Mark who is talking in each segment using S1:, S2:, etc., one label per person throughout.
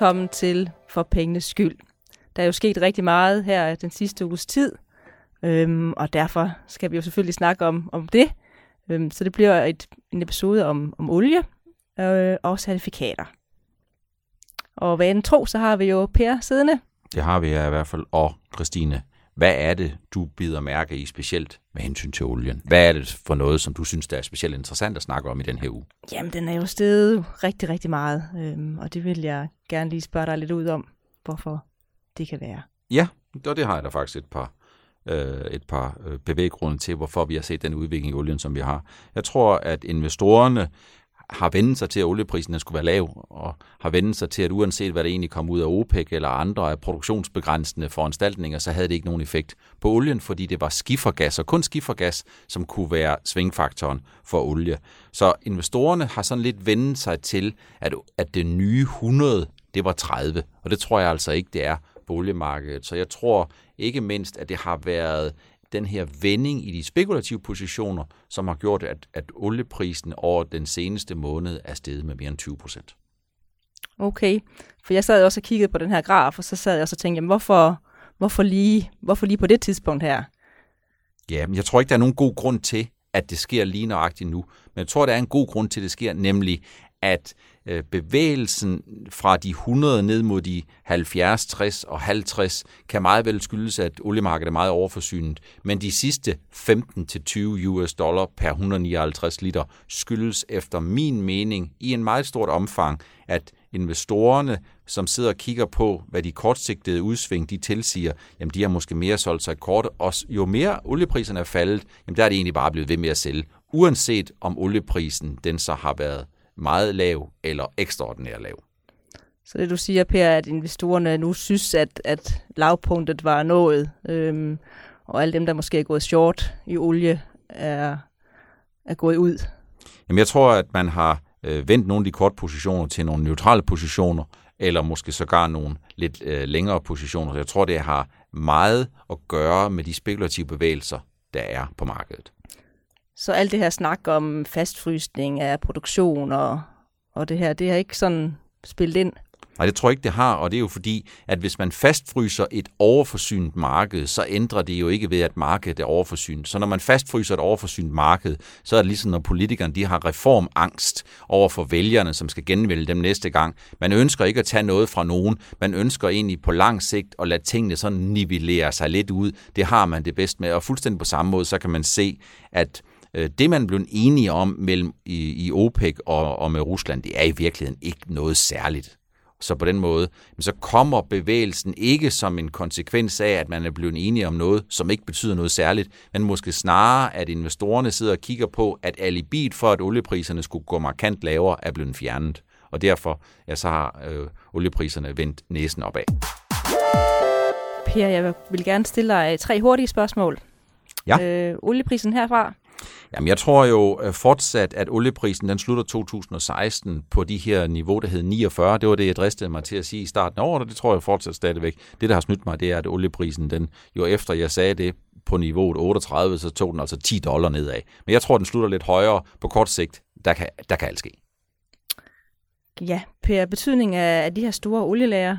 S1: velkommen til For Pengenes Skyld. Der er jo sket rigtig meget her den sidste uges tid, øhm, og derfor skal vi jo selvfølgelig snakke om, om det. Øhm, så det bliver et, en episode om, om olie øh, og certifikater. Og hvad end tro, så har vi jo Per siddende.
S2: Det har vi i hvert fald. Og Christine, hvad er det, du bider mærke i specielt med hensyn til olien? Hvad er det for noget, som du synes, der er specielt interessant at snakke om i den her uge?
S1: Jamen, den er jo steget rigtig, rigtig meget, øhm, og det vil jeg gerne lige spørge dig lidt ud om, hvorfor det kan være.
S2: Ja, og det har jeg da faktisk et par, øh, et par øh, bevæggrunde til, hvorfor vi har set den udvikling i olien, som vi har. Jeg tror, at investorerne har vendt sig til, at olieprisen skulle være lav, og har vendt sig til, at uanset hvad der egentlig kom ud af OPEC eller andre af produktionsbegrænsende foranstaltninger, så havde det ikke nogen effekt på olien, fordi det var skifergas, og kun skifergas, som kunne være svingfaktoren for olie. Så investorerne har sådan lidt vendt sig til, at, at det nye 100, det var 30, og det tror jeg altså ikke, det er på oliemarkedet. Så jeg tror ikke mindst, at det har været den her vending i de spekulative positioner, som har gjort, at, at olieprisen over den seneste måned er steget med mere end 20 procent.
S1: Okay, for jeg sad også og kiggede på den her graf, og så sad jeg også og tænkte, jamen hvorfor, hvorfor, lige, hvorfor lige på det tidspunkt her?
S2: Ja, men jeg tror ikke, der er nogen god grund til, at det sker lige nøjagtigt nu. Men jeg tror, der er en god grund til, at det sker, nemlig at øh, bevægelsen fra de 100 ned mod de 70, 60 og 50 kan meget vel skyldes, at oliemarkedet er meget overforsynet. Men de sidste 15-20 US dollar per 159 liter skyldes efter min mening i en meget stort omfang, at investorerne, som sidder og kigger på, hvad de kortsigtede udsving de tilsiger, jamen de har måske mere solgt sig kort, og jo mere oliepriserne er faldet, jamen der er det egentlig bare blevet ved med at sælge, uanset om olieprisen den så har været meget lav eller ekstraordinært lav.
S1: Så det du siger, Per, at investorerne nu synes, at, at lavpunktet var nået, øhm, og alle dem, der måske er gået short i olie, er, er gået ud?
S2: Jamen jeg tror, at man har øh, vendt nogle af de korte positioner til nogle neutrale positioner, eller måske sågar nogle lidt øh, længere positioner. Så jeg tror, det har meget at gøre med de spekulative bevægelser, der er på markedet.
S1: Så alt det her snak om fastfrysning af produktion og, og det her, det har ikke sådan spillet ind?
S2: Nej, det tror jeg ikke, det har, og det er jo fordi, at hvis man fastfryser et overforsynet marked, så ændrer det jo ikke ved, at markedet er overforsynet. Så når man fastfryser et overforsynet marked, så er det ligesom, når politikerne de har reformangst over for vælgerne, som skal genvælge dem næste gang. Man ønsker ikke at tage noget fra nogen. Man ønsker egentlig på lang sigt at lade tingene sådan nivellere sig lidt ud. Det har man det bedst med, og fuldstændig på samme måde, så kan man se, at Øh, det, man blev enige om mellem i, i OPEC og, og med Rusland, det er i virkeligheden ikke noget særligt. Så på den måde, så kommer bevægelsen ikke som en konsekvens af, at man er blevet enige om noget, som ikke betyder noget særligt, men måske snarere, at investorerne sidder og kigger på, at alibiet for, at oliepriserne skulle gå markant lavere, er blevet fjernet. Og derfor ja, så har øh, oliepriserne vendt næsen opad.
S1: Per, jeg vil gerne stille dig tre hurtige spørgsmål.
S2: Ja.
S1: Øh, olieprisen herfra,
S2: Jamen, jeg tror jo øh, fortsat, at olieprisen den slutter 2016 på de her niveau, der hed 49. Det var det, jeg dristede mig til at sige i starten af året, og det tror jeg fortsat stadigvæk. Det, der har snydt mig, det er, at olieprisen, den jo efter jeg sagde det på niveauet 38, så tog den altså 10 dollar nedad. Men jeg tror, den slutter lidt højere på kort sigt. Der kan, der kan alt ske.
S1: Ja, Per, betydning af de her store olielager?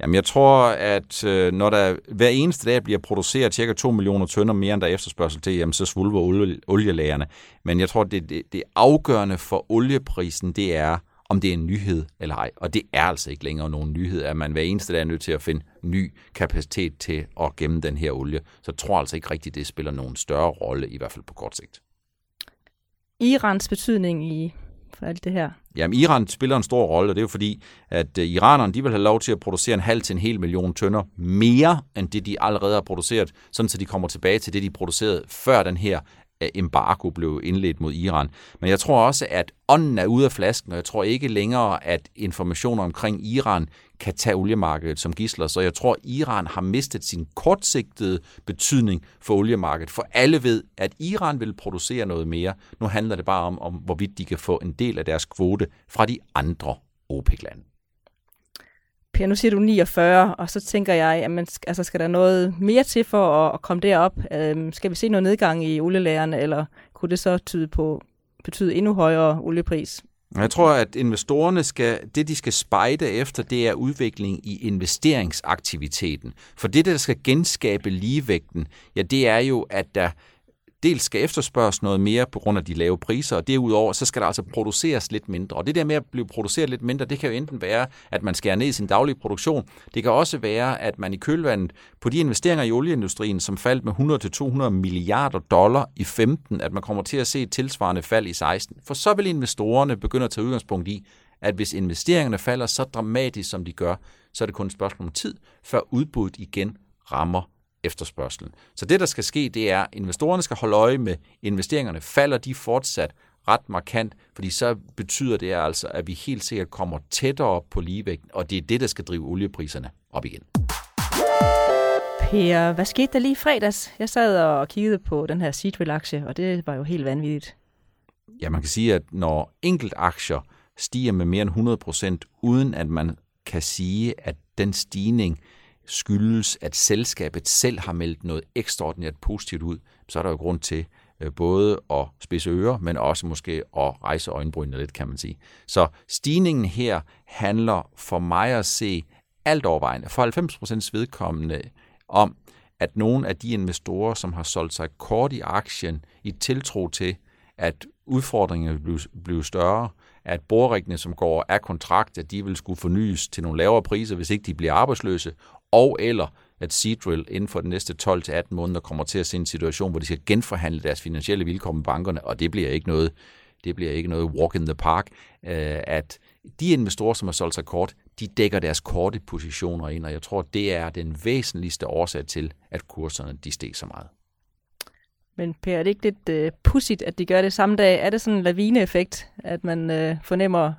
S2: Jamen, jeg tror, at øh, når der hver eneste dag bliver produceret cirka 2 millioner tønder mere, end der er efterspørgsel til, jamen, så svulver olie, olielagerne. Men jeg tror, det, det, det afgørende for olieprisen, det er, om det er en nyhed eller ej. Og det er altså ikke længere nogen nyhed, at man hver eneste dag er nødt til at finde ny kapacitet til at gemme den her olie. Så jeg tror altså ikke rigtigt, det spiller nogen større rolle, i hvert fald på kort sigt.
S1: Irans betydning i for alt det her?
S2: Jamen, Iran spiller en stor rolle, og det er jo fordi, at øh, iranerne de vil have lov til at producere en halv til en hel million tønder mere, end det de allerede har produceret, sådan så de kommer tilbage til det, de producerede før den her embargo blev indledt mod Iran. Men jeg tror også, at ånden er ude af flasken, og jeg tror ikke længere, at informationer omkring Iran kan tage oliemarkedet som gisler. Så jeg tror, at Iran har mistet sin kortsigtede betydning for oliemarkedet. For alle ved, at Iran vil producere noget mere. Nu handler det bare om, om hvorvidt de kan få en del af deres kvote fra de andre OPEC-lande.
S1: Per, nu siger du 49, og så tænker jeg, at man, altså, skal der noget mere til for at, at komme derop? Øhm, skal vi se noget nedgang i olielærerne, eller kunne det så tyde på, betyde endnu højere oliepris?
S2: Jeg tror, at investorerne skal, det de skal spejde efter, det er udvikling i investeringsaktiviteten. For det, der skal genskabe ligevægten, ja, det er jo, at der dels skal efterspørges noget mere på grund af de lave priser, og derudover så skal der altså produceres lidt mindre. Og det der med at blive produceret lidt mindre, det kan jo enten være, at man skærer ned i sin daglige produktion. Det kan også være, at man i kølvandet på de investeringer i olieindustrien, som faldt med 100-200 milliarder dollar i 15, at man kommer til at se et tilsvarende fald i 16. For så vil investorerne begynde at tage udgangspunkt i, at hvis investeringerne falder så dramatisk, som de gør, så er det kun et spørgsmål om tid, før udbuddet igen rammer efterspørgselen. Så det, der skal ske, det er, at investorerne skal holde øje med investeringerne. Falder de fortsat ret markant, fordi så betyder det altså, at vi helt sikkert kommer tættere på ligevægten, og det er det, der skal drive oliepriserne op igen.
S1: Per, hvad skete der lige i fredags? Jeg sad og kiggede på den her Seadrill-aktie, og det var jo helt vanvittigt.
S2: Ja, man kan sige, at når enkelt aktier stiger med mere end 100 procent, uden at man kan sige, at den stigning skyldes, at selskabet selv har meldt noget ekstraordinært positivt ud, så er der jo grund til øh, både at spidse ører, men også måske at rejse øjenbrynene lidt, kan man sige. Så stigningen her handler for mig at se alt overvejende, for 90% vedkommende, om, at nogle af de investorer, som har solgt sig kort i aktien i tiltro til, at udfordringerne bliver blive større, at boreriggene, som går af kontrakt, at de vil skulle fornyes til nogle lavere priser, hvis ikke de bliver arbejdsløse, og eller at Seadrill inden for de næste 12-18 måneder kommer til at se en situation, hvor de skal genforhandle deres finansielle vilkår med bankerne, og det bliver ikke noget, det bliver ikke noget walk in the park, øh, at de investorer, som har solgt sig kort, de dækker deres korte positioner ind, og jeg tror, det er den væsentligste årsag til, at kurserne de steg så meget.
S1: Men Per, er det ikke lidt øh, pudsigt, at de gør det samme dag? Er det sådan en lavineeffekt, at man øh, fornemmer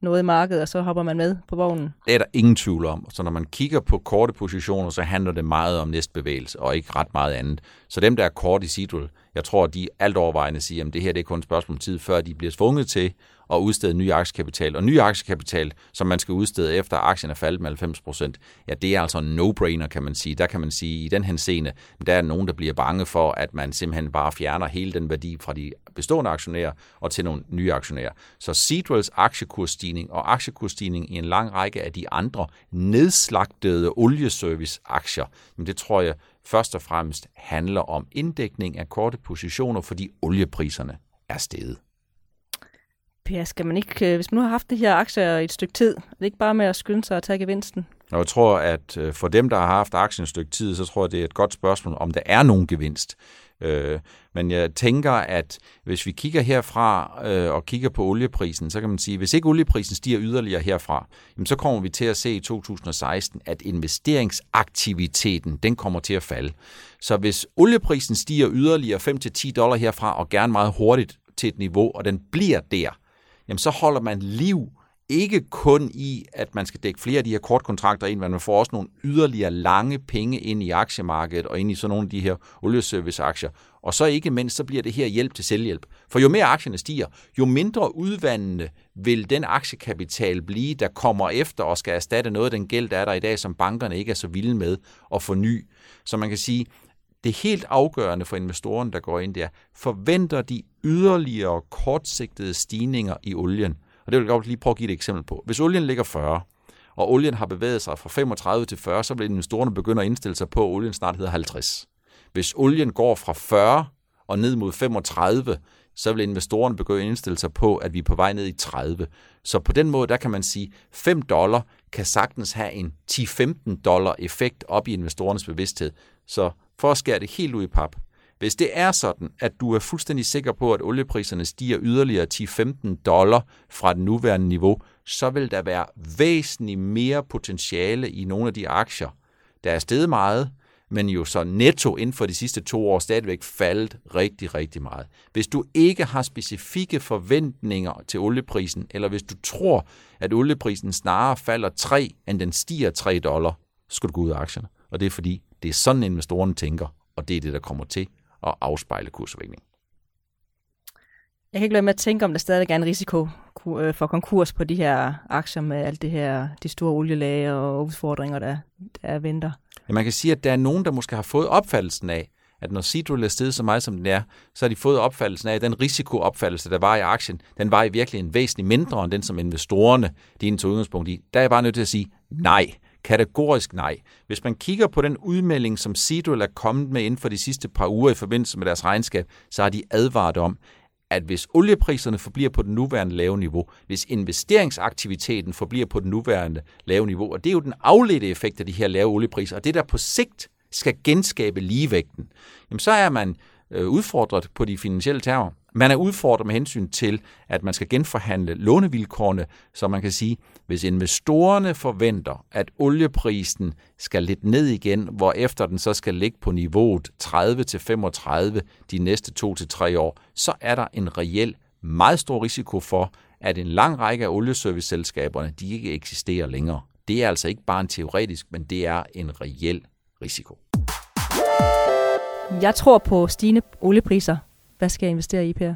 S1: noget i markedet, og så hopper man med på vognen?
S2: Det er der ingen tvivl om. Så når man kigger på korte positioner, så handler det meget om næstbevægelse, og ikke ret meget andet. Så dem, der er kort i Sidrul, jeg tror, de alt overvejende siger, at det her det er kun et spørgsmål om tid, før de bliver tvunget til at udstede ny aktiekapital. Og ny aktiekapital, som man skal udstede efter, aktien er faldet med 90 procent, ja, det er altså en no-brainer, kan man sige. Der kan man sige, i den henseende, der er nogen, der bliver bange for, at man simpelthen bare fjerner hele den værdi fra de bestående aktionærer og til nogle nye aktionærer. Så Seedwells aktiekursstigning og aktiekursstigning i en lang række af de andre nedslagtede olieservice-aktier, men det tror jeg først og fremmest handler om inddækning af korte positioner, fordi oliepriserne er steget.
S1: Per, skal man ikke, øh, hvis man nu har haft det her aktier i et stykke tid, er det ikke bare med at skynde sig at tage gevinsten?
S2: Og jeg tror, at øh, for dem, der har haft aktien et stykke tid, så tror jeg, det er et godt spørgsmål, om der er nogen gevinst. Øh, men jeg tænker, at hvis vi kigger herfra øh, og kigger på olieprisen, så kan man sige, at hvis ikke olieprisen stiger yderligere herfra, jamen så kommer vi til at se i 2016, at investeringsaktiviteten den kommer til at falde. Så hvis olieprisen stiger yderligere 5-10 dollar herfra, og gerne meget hurtigt til et niveau, og den bliver der, jamen så holder man liv ikke kun i, at man skal dække flere af de her kortkontrakter ind, men man får også nogle yderligere lange penge ind i aktiemarkedet og ind i sådan nogle af de her olieserviceaktier. Og så ikke mindst, så bliver det her hjælp til selvhjælp. For jo mere aktierne stiger, jo mindre udvandende vil den aktiekapital blive, der kommer efter og skal erstatte noget af den gæld, der er der i dag, som bankerne ikke er så vilde med at forny. Så man kan sige, det helt afgørende for investorerne, der går ind, det er, forventer de yderligere kortsigtede stigninger i olien? Og det vil jeg godt lige prøve at give et eksempel på. Hvis olien ligger 40, og olien har bevæget sig fra 35 til 40, så vil investorerne begynde at indstille sig på, at olien snart hedder 50. Hvis olien går fra 40 og ned mod 35, så vil investorerne begynde at indstille sig på, at vi er på vej ned i 30. Så på den måde, der kan man sige, 5 dollar kan sagtens have en 10-15 dollar effekt op i investorernes bevidsthed. Så for at skære det helt ud i pap. Hvis det er sådan, at du er fuldstændig sikker på, at oliepriserne stiger yderligere 10-15 dollar fra det nuværende niveau, så vil der være væsentligt mere potentiale i nogle af de aktier, der er steget meget, men jo så netto inden for de sidste to år stadigvæk faldet rigtig, rigtig meget. Hvis du ikke har specifikke forventninger til olieprisen, eller hvis du tror, at olieprisen snarere falder 3, end den stiger 3 dollar, så skal du gå ud af aktierne. Og det er fordi, det er sådan investorerne tænker, og det er det, der kommer til at afspejle kursudviklingen.
S1: Jeg kan ikke lade med at tænke, om der stadig er en risiko øh, for konkurs på de her aktier med alt det her, de store olielager og udfordringer, der, der venter.
S2: Ja, man kan sige, at der er nogen, der måske har fået opfattelsen af, at når Seadrill er steget så meget, som den er, så har de fået opfattelsen af, at den risikoopfattelse, der var i aktien, den var i virkelig en væsentlig mindre end den, som investorerne de tog udgangspunkt i. Der er jeg bare nødt til at sige nej. Kategorisk nej. Hvis man kigger på den udmelding, som Seadrill er kommet med inden for de sidste par uger i forbindelse med deres regnskab, så har de advaret om, at hvis oliepriserne forbliver på den nuværende lave niveau, hvis investeringsaktiviteten forbliver på den nuværende lave niveau, og det er jo den afledte effekt af de her lave oliepriser, og det der på sigt skal genskabe ligevægten, jamen så er man øh, udfordret på de finansielle termer. Man er udfordret med hensyn til, at man skal genforhandle lånevilkårene, så man kan sige, hvis investorerne forventer, at olieprisen skal lidt ned igen, hvor efter den så skal ligge på niveauet 30-35 de næste 2-3 år, så er der en reel meget stor risiko for, at en lang række af olieserviceselskaberne de ikke eksisterer længere. Det er altså ikke bare en teoretisk, men det er en reel risiko.
S1: Jeg tror på stigende oliepriser. Hvad skal jeg investere i, Per?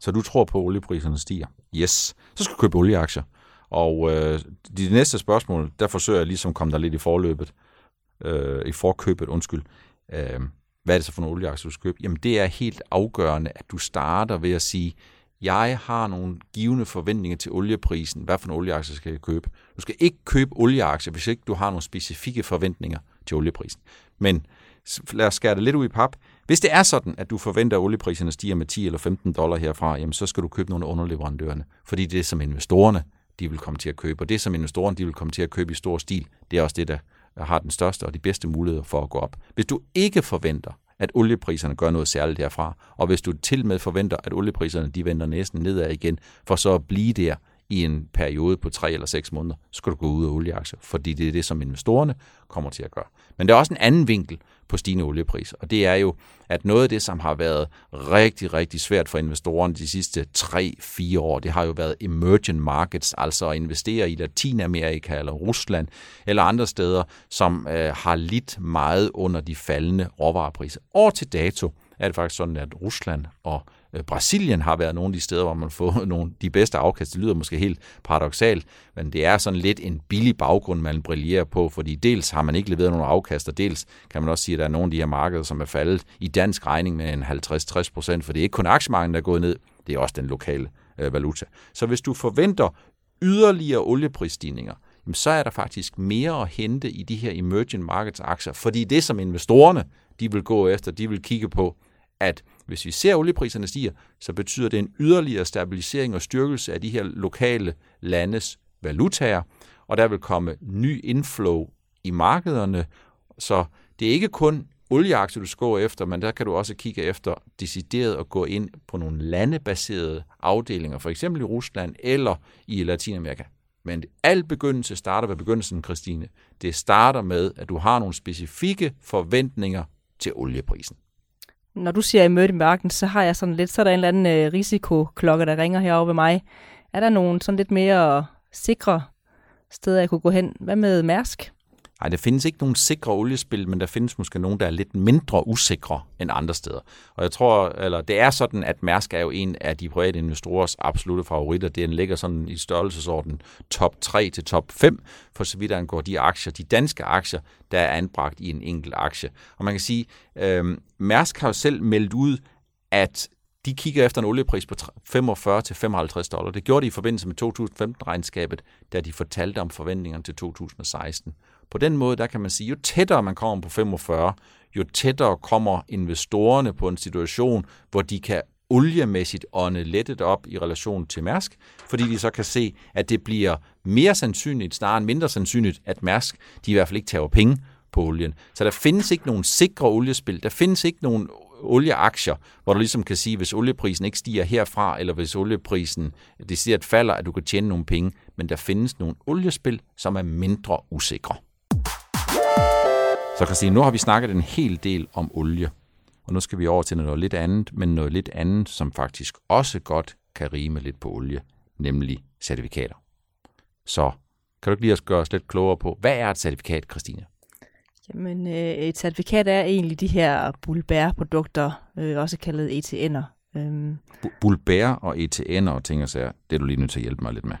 S2: Så du tror på, at oliepriserne stiger? Yes. Så skal du købe olieaktier. Og øh, de næste spørgsmål, der forsøger jeg ligesom at komme der lidt i forløbet, øh, i forkøbet, undskyld. Øh, hvad er det så for en olieaktie, du skal købe? Jamen det er helt afgørende, at du starter ved at sige, jeg har nogle givende forventninger til olieprisen. Hvad for en olieaktie skal jeg købe? Du skal ikke købe olieaktier, hvis ikke du har nogle specifikke forventninger til olieprisen. Men lad os skære det lidt ud i pap. Hvis det er sådan, at du forventer, at oliepriserne stiger med 10 eller 15 dollar herfra, jamen så skal du købe nogle underleverandørerne, fordi det er som investorerne, de vil komme til at købe. Og det, som investorerne de vil komme til at købe i stor stil, det er også det, der har den største og de bedste muligheder for at gå op. Hvis du ikke forventer, at oliepriserne gør noget særligt herfra, og hvis du til med forventer, at oliepriserne de vender næsten nedad igen, for så at blive der i en periode på tre eller seks måneder, så skal du gå ud af olieaktier, fordi det er det, som investorerne kommer til at gøre. Men der er også en anden vinkel på stigende oliepriser, og det er jo, at noget af det, som har været rigtig, rigtig svært for investorerne de sidste 3-4 år, det har jo været emerging markets, altså at investere i Latinamerika eller Rusland eller andre steder, som øh, har lidt meget under de faldende råvarepriser. År til dato er det faktisk sådan, at Rusland og Øh, Brasilien har været nogle af de steder, hvor man får nogle de bedste afkast. Det lyder måske helt paradoxalt, men det er sådan lidt en billig baggrund, man brillerer på, fordi dels har man ikke leveret nogen afkast, og dels kan man også sige, at der er nogle af de her markeder, som er faldet i dansk regning med en 50-60 procent, for det er ikke kun aktiemarkedet, der er gået ned, det er også den lokale øh, valuta. Så hvis du forventer yderligere olieprisstigninger, så er der faktisk mere at hente i de her emerging markets aktier, fordi det, som investorerne de vil gå efter, de vil kigge på, at hvis vi ser oliepriserne stiger, så betyder det en yderligere stabilisering og styrkelse af de her lokale landes valutaer, og der vil komme ny inflow i markederne, så det er ikke kun olieaktier, du skal gå efter, men der kan du også kigge efter decideret at gå ind på nogle landebaserede afdelinger, for eksempel i Rusland eller i Latinamerika. Men al begyndelse starter ved begyndelsen, Christine. Det starter med, at du har nogle specifikke forventninger til olieprisen
S1: når du siger emerging markets, så har jeg sådan lidt, så er der en eller anden øh, risikoklokke, der ringer herovre ved mig. Er der nogen sådan lidt mere sikre steder, jeg kunne gå hen? Hvad med Mærsk?
S2: Nej, der findes ikke nogen sikre oliespil, men der findes måske nogen, der er lidt mindre usikre end andre steder. Og jeg tror, eller det er sådan, at Mærsk er jo en af de private investorers absolute favoritter. Den ligger sådan i størrelsesorden top 3 til top 5, for så vidt angår de aktier, de danske aktier, der er anbragt i en enkelt aktie. Og man kan sige, øh, Mærsk har jo selv meldt ud, at de kigger efter en oliepris på 45 til 55 dollar. Det gjorde de i forbindelse med 2015-regnskabet, da de fortalte om forventningerne til 2016. På den måde, der kan man sige, jo tættere man kommer på 45, jo tættere kommer investorerne på en situation, hvor de kan oliemæssigt ånde lettet op i relation til Mærsk, fordi de så kan se, at det bliver mere sandsynligt, snarere end mindre sandsynligt, at Mærsk de i hvert fald ikke tager penge på olien. Så der findes ikke nogen sikre oliespil. Der findes ikke nogen olieaktier, hvor du ligesom kan sige, hvis olieprisen ikke stiger herfra, eller hvis olieprisen det falder, at du kan tjene nogle penge. Men der findes nogle oliespil, som er mindre usikre. Så Christine, nu har vi snakket en hel del om olie, og nu skal vi over til noget lidt andet, men noget lidt andet, som faktisk også godt kan rime lidt på olie, nemlig certifikater. Så kan du ikke lige gøre os lidt klogere på, hvad er et certifikat, Christine?
S1: Jamen, øh, et certifikat er egentlig de her bulbær-produkter, øh, også kaldet ETN'er.
S2: Øhm. Bulbær og ETN'er og ting og sager, det er du lige nødt til at hjælpe mig lidt med.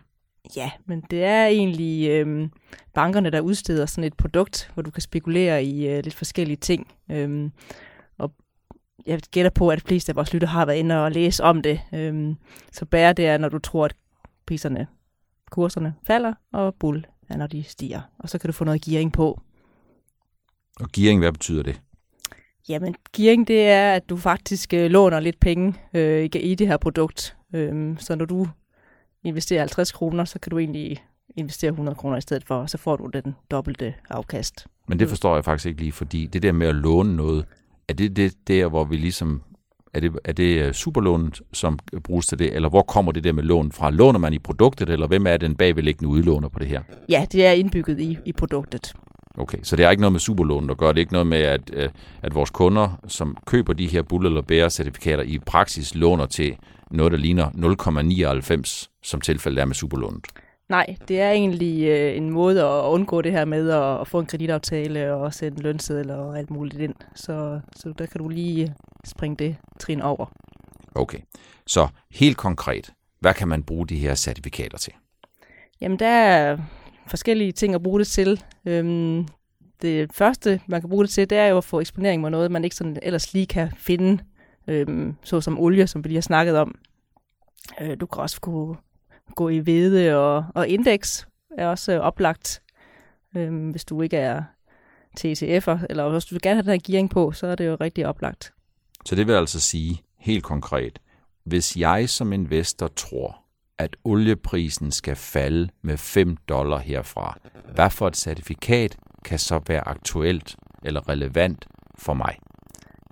S1: Ja, men det er egentlig øhm, bankerne, der udsteder sådan et produkt, hvor du kan spekulere i øh, lidt forskellige ting. Øhm, og jeg gætter på, at de fleste af vores lytter har været inde og læse om det. Øhm, så bære det er, når du tror, at priserne, kurserne falder, og bull er, når de stiger. Og så kan du få noget gearing på.
S2: Og gearing, hvad betyder det?
S1: Jamen, gearing, det er, at du faktisk øh, låner lidt penge øh, i det her produkt. Øhm, så når du investerer 50 kroner, så kan du egentlig investere 100 kroner i stedet for, og så får du den dobbelte afkast.
S2: Men det forstår jeg faktisk ikke lige, fordi det der med at låne noget, er det det der, hvor vi ligesom er det, er det øh, superlånet, som bruges til det, eller hvor kommer det der med lån fra? Låner man i produktet, eller hvem er den bagvedliggende udlåner på det her?
S1: Ja, det er indbygget i, i produktet.
S2: Okay, så det er ikke noget med superlånet at gøre. Det er ikke noget med, at, øh, at vores kunder, som køber de her bull- eller bære-certifikater, i praksis låner til noget, der ligner 0,99, som tilfældet er med superlånet.
S1: Nej, det er egentlig øh, en måde at undgå det her med at, at få en kreditaftale og sende lønseddel og alt muligt ind. Så, så der kan du lige springe det trin over.
S2: Okay, så helt konkret, hvad kan man bruge de her certifikater til?
S1: Jamen, der er forskellige ting at bruge det til. Øhm, det første, man kan bruge det til, det er jo at få eksponering mod noget, man ikke sådan ellers lige kan finde, øhm, såsom olie, som vi lige har snakket om. Øh, du kan også kunne gå i hvede og, og indeks er også øh, oplagt, øhm, hvis du ikke er til ETF'er, eller hvis du gerne have den her gearing på, så er det jo rigtig oplagt.
S2: Så det vil altså sige, helt konkret, hvis jeg som investor tror, at olieprisen skal falde med 5 dollar herfra, hvad for et certifikat kan så være aktuelt eller relevant for mig?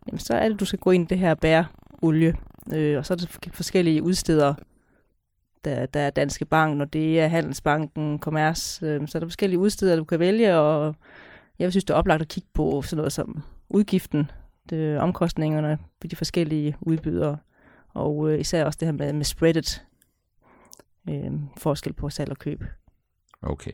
S1: Jamen, så er det, du skal gå ind i det her bære olie, øh, og så er der forskellige udstedere, der, der er Danske Bank, og det er Handelsbanken, Commerce, øh, så er der forskellige udsteder, du kan vælge, og jeg synes, det er oplagt at kigge på sådan noget som udgiften, det, omkostningerne på de forskellige udbydere, og øh, især også det her med, med spreadet, øh, forskel på salg og køb.
S2: Okay.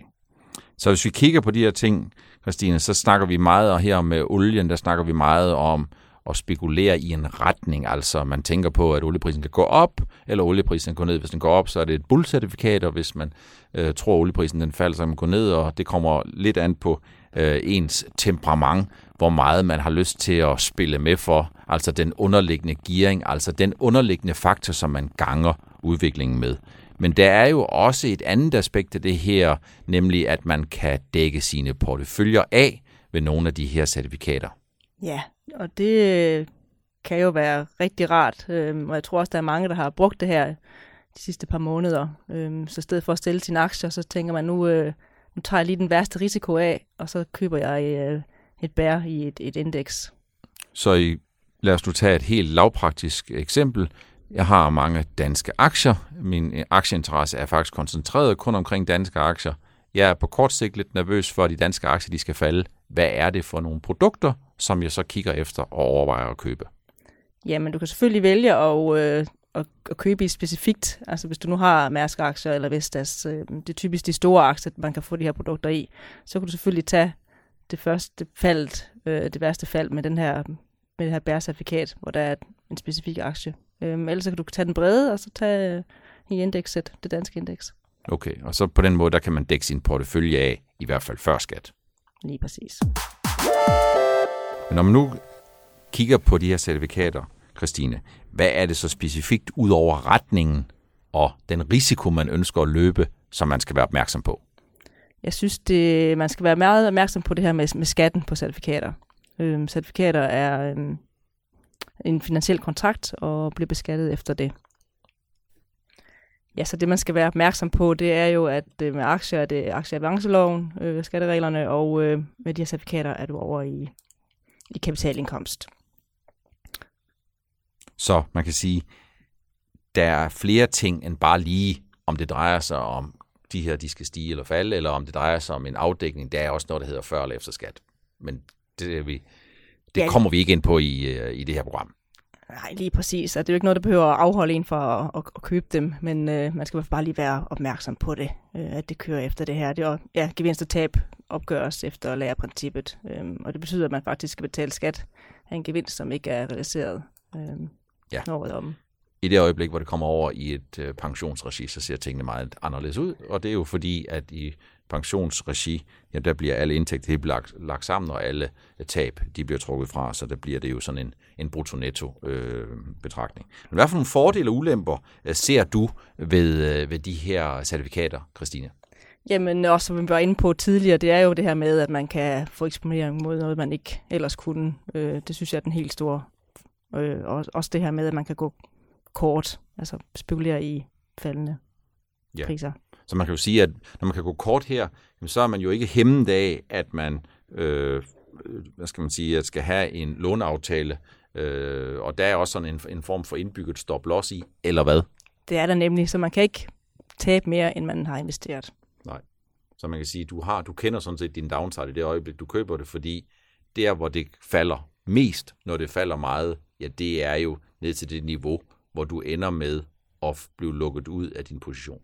S2: Så hvis vi kigger på de her ting, Christine, så snakker vi meget her med olien, der snakker vi meget om at spekulere i en retning. Altså man tænker på, at olieprisen kan gå op, eller olieprisen kan gå ned. Hvis den går op, så er det et bullcertifikat, og hvis man øh, tror, at olieprisen den falder, så kan man gå ned, og det kommer lidt an på øh, ens temperament, hvor meget man har lyst til at spille med for. Altså den underliggende gearing, altså den underliggende faktor, som man ganger udviklingen med. Men der er jo også et andet aspekt af det her, nemlig at man kan dække sine porteføljer af ved nogle af de her certifikater.
S1: Ja, og det øh, kan jo være rigtig rart, øhm, og jeg tror også, der er mange, der har brugt det her de sidste par måneder. Øhm, så i stedet for at stille sine aktier, så tænker man, nu, øh, nu tager jeg lige den værste risiko af, og så køber jeg øh, et bær i et, et indeks.
S2: Så i, lad os nu tage et helt lavpraktisk eksempel. Jeg har mange danske aktier. Min øh, aktieinteresse er faktisk koncentreret kun omkring danske aktier. Jeg er på kort sigt lidt nervøs for, at de danske aktier de skal falde. Hvad er det for nogle produkter, som jeg så kigger efter og overvejer at købe?
S1: Jamen, du kan selvfølgelig vælge at, øh, at, at købe i specifikt. Altså hvis du nu har Mærsk-aktier eller Vestas, øh, det er typisk de store aktier, man kan få de her produkter i, så kan du selvfølgelig tage det første fald, øh, det værste fald med den her med det her bærcertifikat, hvor der er en specifik aktie. Øhm, ellers så kan du tage den brede, og så tage øh, i indekset, det danske indeks.
S2: Okay, og så på den måde, der kan man dække sin portefølje af, i hvert fald før skat.
S1: Lige præcis.
S2: Men når man nu kigger på de her certifikater, Christine, hvad er det så specifikt ud over retningen og den risiko, man ønsker at løbe, som man skal være opmærksom på?
S1: Jeg synes, det, man skal være meget opmærksom på det her med, med skatten på certifikater. Øhm, certifikater er øhm, en finansiel kontrakt og bliver beskattet efter det. Ja, så det man skal være opmærksom på, det er jo, at øh, med aktier er det aktieavanceloven, øh, skattereglerne, og øh, med de her certifikater er du over i, i kapitalindkomst.
S2: Så man kan sige, der er flere ting end bare lige, om det drejer sig om de her, de skal stige eller falde, eller om det drejer sig om en afdækning. Der er også noget, der hedder før eller efter skat. Men det, er vi, det ja. kommer vi ikke ind på i, øh, i det her program.
S1: Nej, lige præcis. Og det er jo ikke noget, der behøver at afholde en for at, at, at købe dem, men øh, man skal bare lige være opmærksom på det, øh, at det kører efter det her. Det er, ja, gevinst og tab opgøres efter lærerprincippet, øh, og det betyder, at man faktisk skal betale skat af en gevinst, som ikke er realiseret øh, ja. året om.
S2: i det øjeblik, hvor det kommer over i et øh, pensionsregi, så ser tingene meget anderledes ud, og det er jo fordi, at i pensionsregi, ja, der bliver alle indtægter helt lagt, lagt sammen, og alle tab, de bliver trukket fra, så der bliver det jo sådan en, en brutto-netto-betragtning. Øh, Men hvad for nogle fordele og ulemper øh, ser du ved, øh, ved de her certifikater, Christine?
S1: Jamen, også som vi var inde på tidligere, det er jo det her med, at man kan få eksponering mod noget, man ikke ellers kunne. Øh, det synes jeg er den helt store. Øh, også det her med, at man kan gå kort, altså spekulere i faldende ja. priser.
S2: Så man kan jo sige, at når man kan gå kort her, så er man jo ikke hæmmet af, at man, øh, hvad skal man sige, at skal have en låneaftale, øh, og der er også sådan en, en form for indbygget stop-loss i, eller hvad?
S1: Det er der nemlig, så man kan ikke tabe mere, end man har investeret.
S2: Nej. Så man kan sige, du har, du kender sådan set din downside i det øjeblik, du køber det, fordi der, hvor det falder mest, når det falder meget, ja, det er jo ned til det niveau, hvor du ender med at blive lukket ud af din position.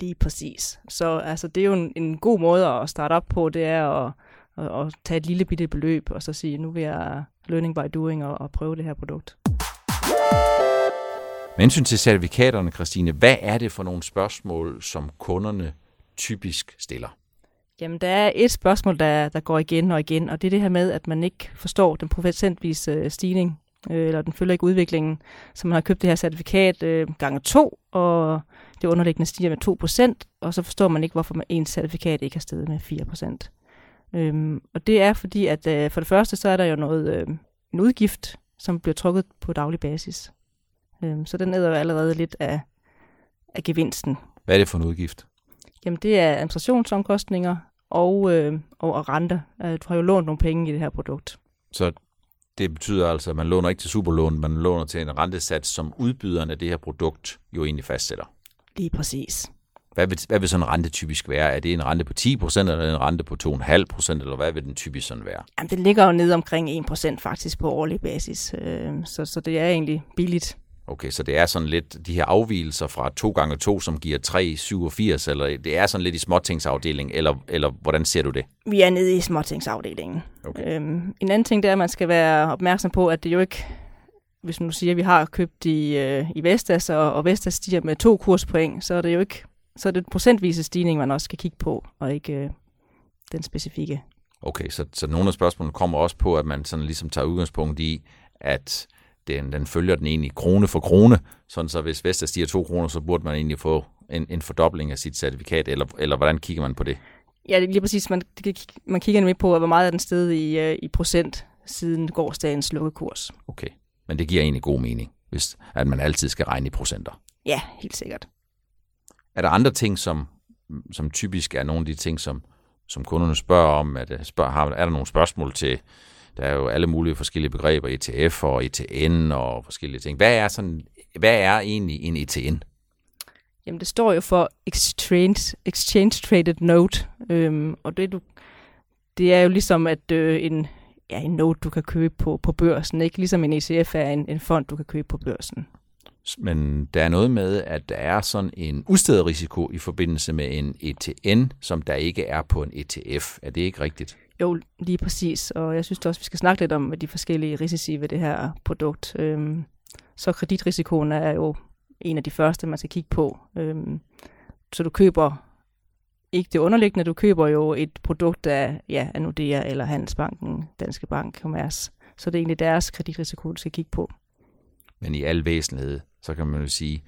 S1: Lige præcis. Så altså, det er jo en, en god måde at starte op på, det er at, at, at tage et lille bitte beløb, og så sige, nu vil jeg learning by doing og, og prøve det her produkt.
S2: Med hensyn til certifikaterne, Christine, hvad er det for nogle spørgsmål, som kunderne typisk stiller?
S1: Jamen, der er et spørgsmål, der, der går igen og igen, og det er det her med, at man ikke forstår den procentvise øh, stigning, øh, eller den følger ikke udviklingen. Så man har købt det her certifikat øh, gange to, og det underliggende stiger med 2%, og så forstår man ikke, hvorfor man ens certifikat ikke har steget med 4%. Øhm, og det er fordi, at øh, for det første, så er der jo noget, øh, en udgift, som bliver trukket på daglig basis. Øhm, så den æder jo allerede lidt af, af gevinsten.
S2: Hvad er det for en udgift?
S1: Jamen, det er administrationsomkostninger og, øh, og, og renter. Øh, du har jo lånt nogle penge i det her produkt.
S2: Så det betyder altså, at man låner ikke til superlån, man låner til en rentesats, som udbyderen af det her produkt jo egentlig fastsætter.
S1: Lige præcis.
S2: Hvad vil, hvad vil sådan en rente typisk være? Er det en rente på 10% eller en rente på 2,5%, eller hvad vil den typisk sådan være?
S1: Jamen, den ligger jo nede omkring 1% faktisk på årlig basis, øh, så, så det er egentlig billigt.
S2: Okay, så det er sådan lidt de her afvielser fra 2 gange 2 som giver 3, 87, eller det er sådan lidt i småtingsafdelingen, eller, eller hvordan ser du det?
S1: Vi er nede i småtingsafdelingen. Okay. Øhm, en anden ting det er, at man skal være opmærksom på, at det jo ikke, hvis man nu siger, at vi har købt i, øh, i Vestas, og, og Vestas stiger med to kurspoint, så er det jo ikke, så er det procentvise stigning, man også skal kigge på, og ikke øh, den specifikke.
S2: Okay, så, så nogle af spørgsmålene kommer også på, at man sådan ligesom tager udgangspunkt i, at den, den følger den egentlig krone for krone, sådan så hvis Vestas stiger 2 kroner, så burde man egentlig få en, en fordobling af sit certifikat, eller, eller hvordan kigger man på det?
S1: Ja, lige præcis. Man, man kigger nemlig på, hvor meget er den sted i, øh, i procent siden gårdsdagens lukkekurs.
S2: Okay, men det giver egentlig god mening, hvis at man altid skal regne i procenter.
S1: Ja, helt sikkert.
S2: Er der andre ting, som, som typisk er nogle af de ting, som, som kunderne spørger om? At, spørger, har, er der nogle spørgsmål til, der er jo alle mulige forskellige begreber, ETF og ETN og forskellige ting. Hvad er, sådan, hvad er egentlig en ETN?
S1: Jamen det står jo for Exchange, exchange Traded Note, øhm, og det, du, det er jo ligesom at øh, en, ja, en note, du kan købe på, på børsen, ikke ligesom en ETF er en, en fond, du kan købe på børsen.
S2: Men der er noget med, at der er sådan en udstederrisiko i forbindelse med en ETN, som der ikke er på en ETF. Er det ikke rigtigt?
S1: Jo, lige præcis. Og jeg synes også, vi skal snakke lidt om de forskellige risici ved det her produkt. Øhm, så kreditrisikoen er jo en af de første, man skal kigge på. Øhm, så du køber ikke det underliggende, du køber jo et produkt af, ja, af Nordea eller Handelsbanken, Danske Bank, Commerce. Så det er egentlig deres kreditrisiko, du skal kigge på.
S2: Men i al væsentlighed, så kan man jo sige,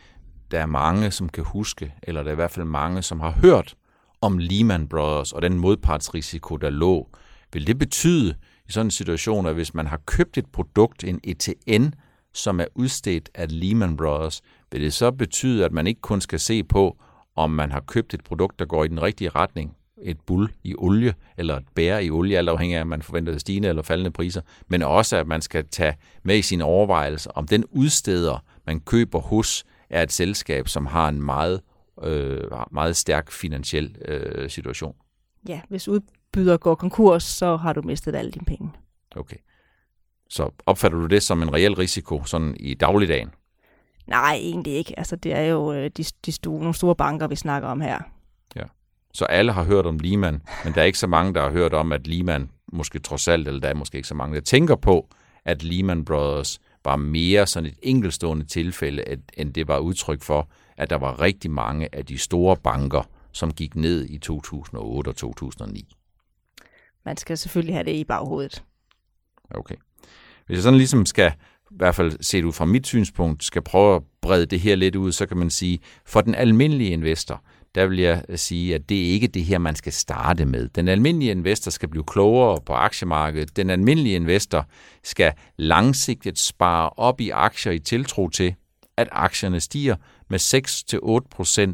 S2: der er mange, som kan huske, eller der er i hvert fald mange, som har hørt om Lehman Brothers og den modpartsrisiko, der lå. Vil det betyde i sådan en situation, at hvis man har købt et produkt, en ETN, som er udstedt af Lehman Brothers, vil det så betyde, at man ikke kun skal se på, om man har købt et produkt, der går i den rigtige retning, et bull i olie, eller et bære i olie, alt afhængig af, om man forventer stigende eller faldende priser, men også, at man skal tage med i sine overvejelser, om den udsteder, man køber hos, er et selskab, som har en meget øh, meget stærk finansiel øh, situation.
S1: Ja, hvis udbyder går konkurs, så har du mistet alle dine penge.
S2: Okay. Så opfatter du det som en reel risiko sådan i dagligdagen?
S1: Nej, egentlig ikke. Altså, det er jo øh, de, de store, nogle store banker, vi snakker om her.
S2: Ja. Så alle har hørt om Lehman, men der er ikke så mange, der har hørt om, at Lehman måske trods alt, eller der er måske ikke så mange, der tænker på, at Lehman Brothers var mere sådan et enkelstående tilfælde, end det var udtryk for, at der var rigtig mange af de store banker, som gik ned i 2008 og 2009.
S1: Man skal selvfølgelig have det i baghovedet.
S2: Okay. Hvis jeg sådan ligesom skal, i hvert fald set ud fra mit synspunkt, skal prøve at brede det her lidt ud, så kan man sige, for den almindelige investor, der vil jeg sige, at det er ikke det her, man skal starte med. Den almindelige investor skal blive klogere på aktiemarkedet. Den almindelige investor skal langsigtet spare op i aktier i tiltro til, at aktierne stiger med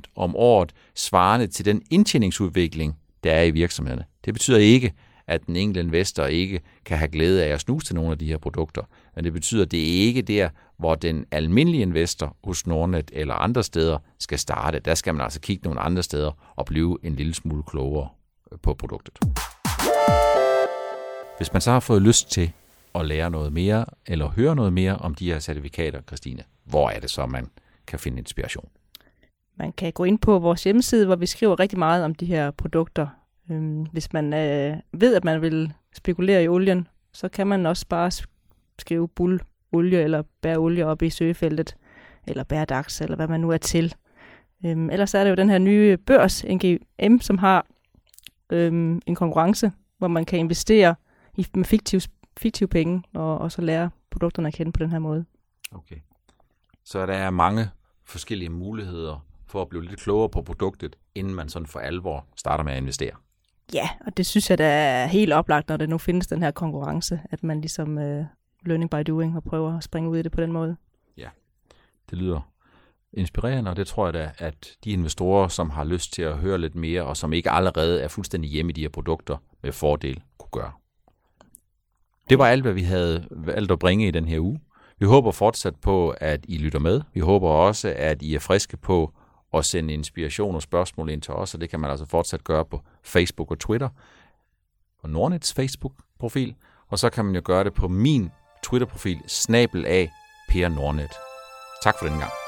S2: 6-8% om året, svarende til den indtjeningsudvikling, der er i virksomhederne. Det betyder ikke, at den enkelte investor ikke kan have glæde af at snuse til nogle af de her produkter. Men det betyder, at det er ikke der, hvor den almindelige investor hos Nordnet eller andre steder skal starte. Der skal man altså kigge nogle andre steder og blive en lille smule klogere øh, på produktet. Hvis man så har fået lyst til at lære noget mere eller høre noget mere om de her certifikater, Christine, hvor er det så, man kan finde inspiration?
S1: Man kan gå ind på vores hjemmeside, hvor vi skriver rigtig meget om de her produkter. Øhm, hvis man øh, ved, at man vil spekulere i olien, så kan man også bare skrive bull olie eller bære olie op i søgefeltet, eller bære DAX, eller hvad man nu er til. Øhm, ellers er der jo den her nye børs, NGM, som har øhm, en konkurrence, hvor man kan investere i, med fiktiv, fiktiv penge, og, og så lære produkterne at kende på den her måde.
S2: Okay. Så der er mange forskellige muligheder for at blive lidt klogere på produktet, inden man sådan for alvor starter med at investere.
S1: Ja, og det synes jeg da er helt oplagt, når det nu findes den her konkurrence, at man ligesom øh, learning by doing og prøver at springe ud i det på den måde.
S2: Ja, det lyder inspirerende, og det tror jeg da, at de investorer, som har lyst til at høre lidt mere, og som ikke allerede er fuldstændig hjemme i de her produkter, med fordel kunne gøre. Det var alt, hvad vi havde valgt at bringe i den her uge. Vi håber fortsat på, at I lytter med. Vi håber også, at I er friske på at sende inspiration og spørgsmål ind til os, og det kan man altså fortsat gøre på Facebook og Twitter, på Nordnets Facebook-profil, og så kan man jo gøre det på min Twitter-profil, snabel af Per Nordnet. Tak for den gang.